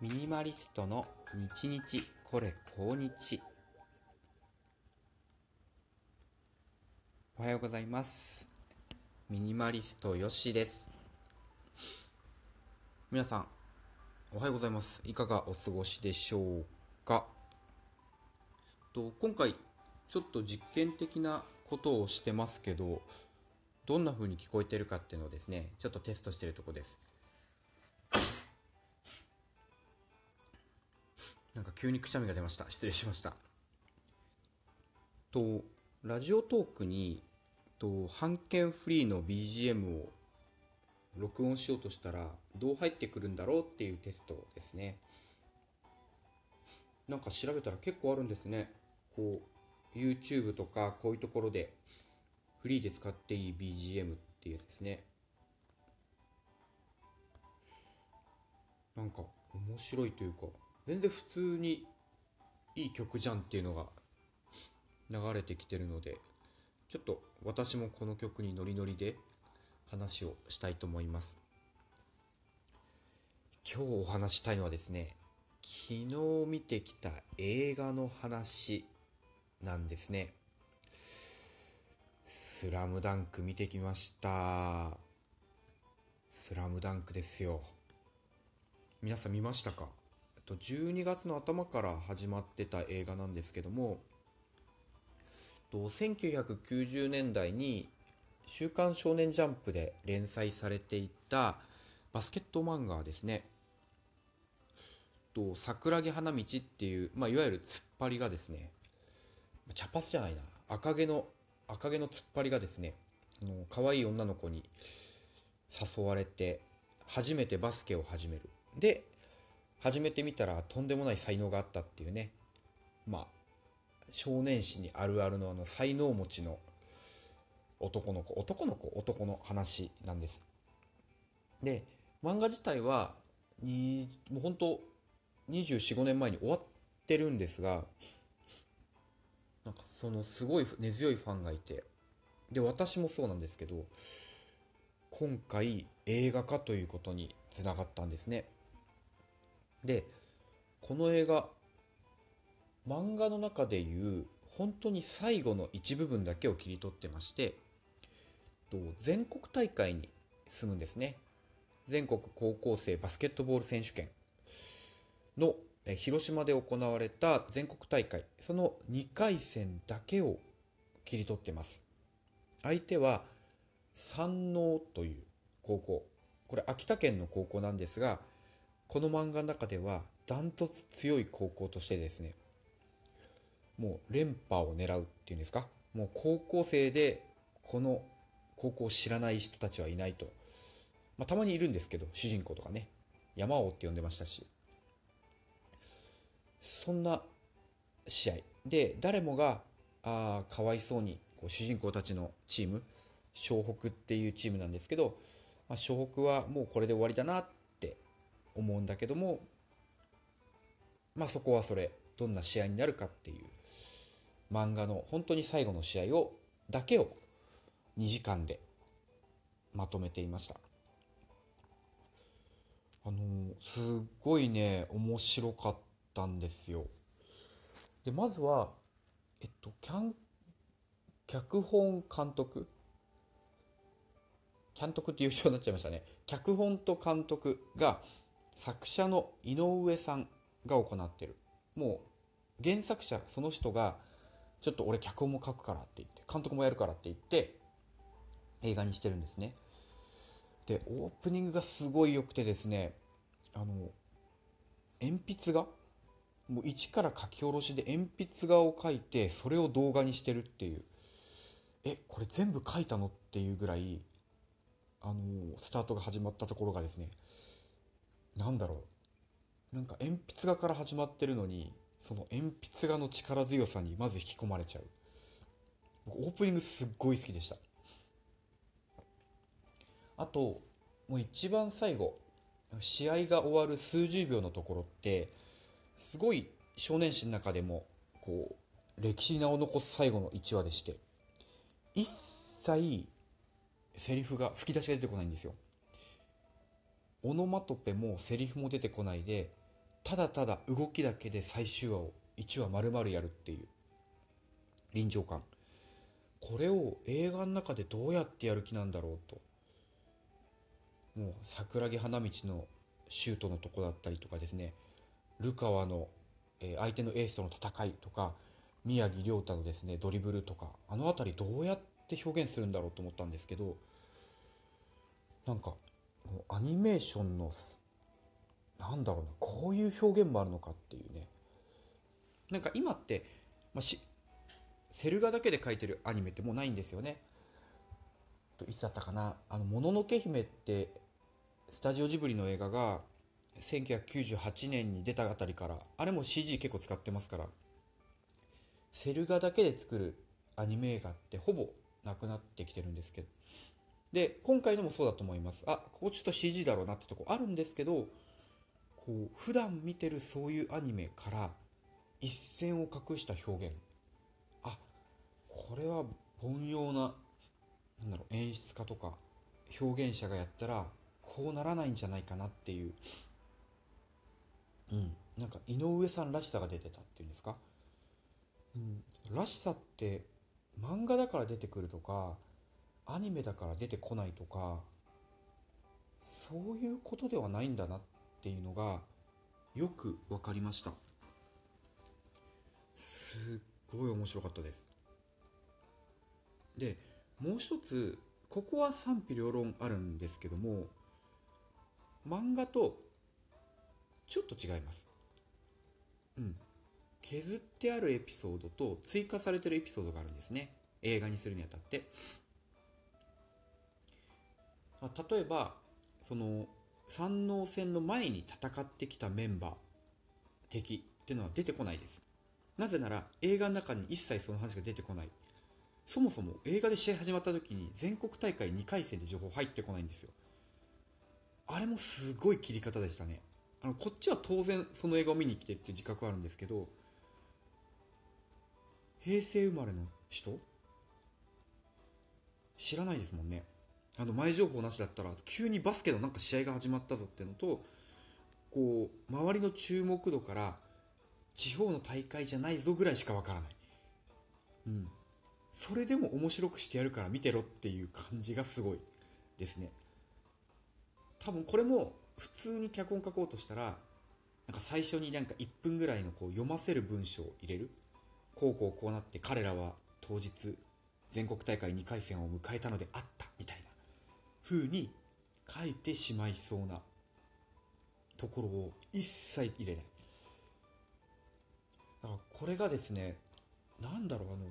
ミニマリストの日日これ今日。おはようございます。ミニマリストよしです。皆さんおはようございます。いかがお過ごしでしょうか？と今回ちょっと実験的なことをしてますけどどんな風に聞こえてるかっていうのをですねちょっとテストしてるとこです。なんか急にくしゃみが出ました。失礼しました。と、ラジオトークに、と、版権フリーの BGM を録音しようとしたら、どう入ってくるんだろうっていうテストですね。なんか調べたら結構あるんですね。こう、YouTube とかこういうところで、フリーで使っていい BGM っていうやつですね。なんか面白いというか、全然普通にいい曲じゃんっていうのが流れてきてるのでちょっと私もこの曲にノリノリで話をしたいと思います。今日お話したいのはですね昨日見てきた映画の話なんですね。スラムダンク見てきました。スラムダンクですよ。皆さん見ましたか？と12月の頭から始まってた映画なんですけどもと1990年代に「週刊少年ジャンプ」で連載されていたバスケット漫画ですね。と桜木花道っていう、まあ、いわゆる突っ張りがですね茶髪じゃないな赤毛の赤毛の突っ張りがですねあの可愛い女の子に誘われて初めてバスケを始める。で始めてみたらとんでもない才能があったっていうね。まあ少年誌にあるあるのあの才能持ちの男の子。男の子？男の話なんです。で漫画自体はにもう本当245年前に終わってるんですがなんかそのすごい根強いファンがいて。で私もそうなんですけど今回映画化ということにつながったんですね。でこの映画漫画の中でいう本当に最後の一部分だけを切り取ってまして全国大会に進むんですね。全国高校生バスケットボール選手権の広島で行われた全国大会その2回戦だけを切り取ってます。相手は山王という高校。これ秋田県の高校なんですがこの漫画の中ではダントツ強い高校としてですねもう連覇を狙うっていうんですかもう高校生でこの高校を知らない人たちはいないと、まあ、たまにいるんですけど主人公とかね山王って呼んでましたし。そんな試合。で誰もがああかわいそうにこう主人公たちのチーム湘北っていうチームなんですけど、まあ、湘北はもうこれで終わりだなっ思うんだけどもまあそこはそれどんな試合になるかっていう漫画の本当に最後の試合をだけを2時間でまとめていました。あのすっごいね面白かったんですよ。でまずはえっとキャン脚本監督監督って優勝になっちゃいましたね。脚本と監督が作者の井上さんが行ってる。もう原作者その人がちょっと俺脚本も書くからって言って監督もやるからって言って映画にしてるんですね。でオープニングがすごい良くてですねあの鉛筆画？もう一から書き下ろしで鉛筆画を描いてそれを動画にしてるっていう。えこれ全部書いたの？っていうぐらいあのスタートが始まったところがですねなんだろう。なんか鉛筆画から始まってるのにその鉛筆画の力強さにまず引き込まれちゃう。僕オープニングすっごい好きでした。あともう一番最後試合が終わる数十秒のところってすごい少年誌の中でもこう歴史に名を残す最後の1話でして一切セリフが吹き出しが出てこないんですよ。オノマトペもセリフも出てこないでただただ動きだけで最終話を1話丸々やるっていう臨場感。これを映画の中でどうやってやる気なんだろうと。もう桜木花道のシュートのとこだったりとかですね。ルカワの、えー相手のエースとの戦いとか宮城亮太のですねドリブルとかあの辺りどうやって表現するんだろうと思ったんですけどなんかアニメーションのなんだろうなこういう表現もあるのかっていうねなんか今って、まあ、しセル画だけで描いてるアニメってもうないんですよね。といつだったかなあの「もののけ姫」ってスタジオジブリの映画が1998年に出たあたりからあれも CG 結構使ってますからセル画だけで作るアニメ映画ってほぼなくなってきてるんですけどで今回のもそうだと思います。あここちょっと CG だろうなってとこあるんですけどこう普段見てるそういうアニメから一線を画した表現。あこれは凡庸ななんだろう演出家とか表現者がやったらこうならないんじゃないかなっていううんなんか井上さんらしさが出てたっていうんですか、うん、らしさって漫画だから出てくるとかアニメだから出てこないとかそういうことではないんだなっていうのがよく分かりました。すっごい面白かったです。でもう一つここは賛否両論あるんですけども漫画とちょっと違います。うん。削ってあるエピソードと追加されてるエピソードがあるんですね。映画にするにあたって。例えばその山王戦の前に戦ってきたメンバー敵っていうのは出てこないです。なぜなら映画の中に一切その話が出てこない。そもそも映画で試合始まった時に全国大会2回戦で情報入ってこないんですよ。あれもすごい切り方でしたね。あのこっちは当然その映画を見に来てっていう自覚はあるんですけど平成生まれの人？知らないですもんね。あの前情報なしだったら急にバスケのなんか試合が始まったぞっていうのとこう周りの注目度から地方の大会じゃないぞぐらいしかわからない、うん、それでも面白くしてやるから見てろっていう感じがすごいですね。多分これも普通に脚本書こうとしたらなんか最初になんか1分ぐらいのこう読ませる文章を入れる。こうこうこうなって彼らは当日全国大会2回戦を迎えたのであった。風に書いてしまいそうなところを一切入れない。だからこれがですねなんだろうあの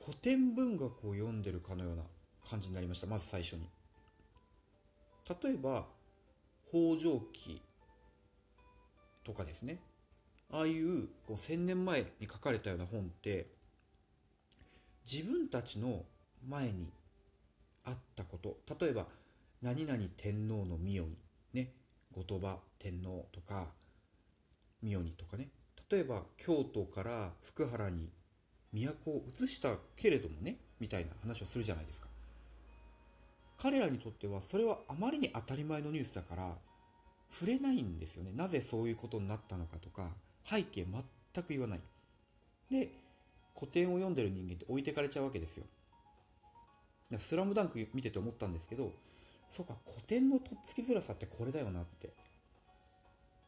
古典文学を読んでるかのような感じになりました。まず最初に。例えば北条記とかですね。ああいうこう1000年前に書かれたような本って自分たちの前にあったこと。例えば何々天皇の御代にね後鳥羽天皇とか御代にとかね。例えば京都から福原に都を移したけれどもねみたいな話をするじゃないですか。彼らにとってはそれはあまりに当たり前のニュースだから触れないんですよね。なぜそういうことになったのかとか背景全く言わない。で古典を読んでる人間って置いてかれちゃうわけですよ。スラムダンク見てて思ったんですけどそうか古典のとっつきづらさってこれだよなって。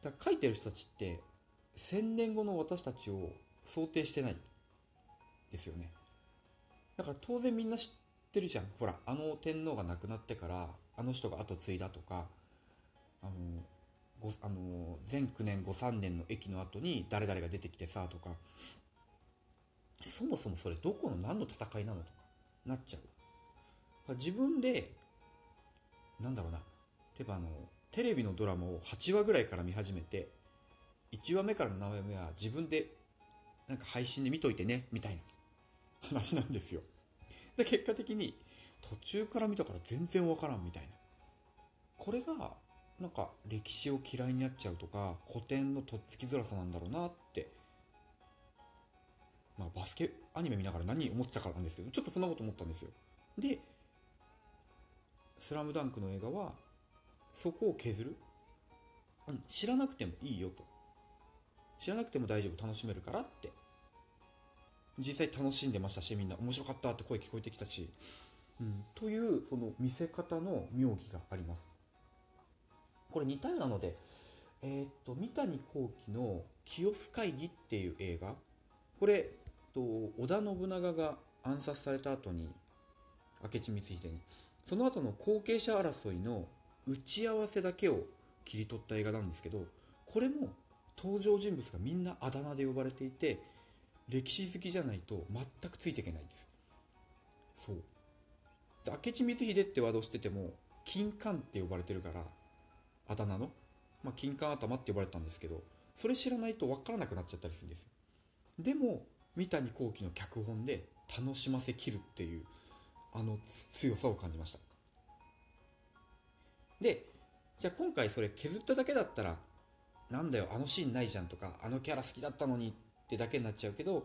だ書いてる人たちって千年後の私たちを想定してないですよね。だから当然みんな知ってるじゃん。ほらあの天皇が亡くなってからあの人が後継いだとかあのごあの前9年後3年の駅の後に誰々が出てきてさとかそもそもそれどこの何の戦いなのとかなっちゃう。自分でなんだろうな例えばあのテレビのドラマを8話ぐらいから見始めて1話目から7話目は自分でなんか配信で見といてねみたいな話なんですよ。で結果的に途中から見たから全然わからんみたいな。これがなんか歴史を嫌いになっちゃうとか古典のとっつきづらさなんだろうなってまあバスケアニメ見ながら何思ってたかなんですけどちょっとそんなこと思ったんですよ。で「スラムダンクの映画はそこを削る、うん、知らなくてもいいよと。知らなくても大丈夫楽しめるからって。実際楽しんでましたしみんな。面白かったって声聞こえてきたし、うん、というその見せ方の妙義があります。これ似たようなのでえー、っと三谷幸喜の「清須会議」っていう映画。これと織田信長が暗殺された後に明智光秀に。その後の後継者争いの打ち合わせだけを切り取った映画なんですけどこれも登場人物がみんなあだ名で呼ばれていて歴史好きじゃないと全くついていけないんです。そう。明智光秀ってワードしてても金冠って呼ばれてるからあだ名の、まあ、金冠頭って呼ばれたんですけどそれ知らないと分からなくなっちゃったりするんですよ。でも三谷幸喜の脚本で楽しませきるっていうあの強さを感じました。でじゃあ今回それ削っただけだったらなんだよあのシーンないじゃんとかあのキャラ好きだったのにってだけになっちゃうけど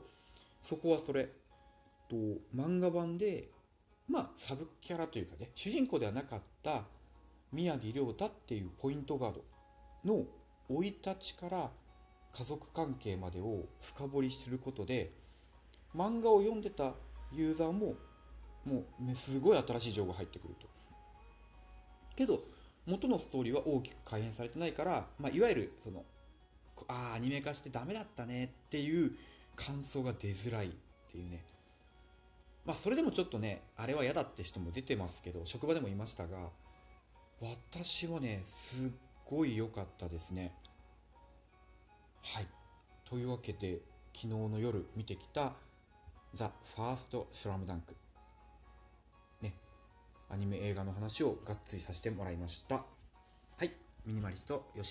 そこはそれと漫画版でまあサブキャラというかね主人公ではなかった宮城亮太っていうポイントガードの生い立ちから家族関係までを深掘りすることで漫画を読んでたユーザーももう、ね、すごい新しい情報が入ってくると。けど元のストーリーは大きく改変されてないから、まあ、いわゆるそのああアニメ化してダメだったねっていう感想が出づらいっていうね。まあそれでもちょっとねあれは嫌だって人も出てますけど職場でもいましたが私はねすっごい良かったですね。はい。というわけで昨日の夜見てきた「ザ・ファースト・スラムダンクねアニメ映画の話をがっつりさせてもらいました。はい。ミニマリストよし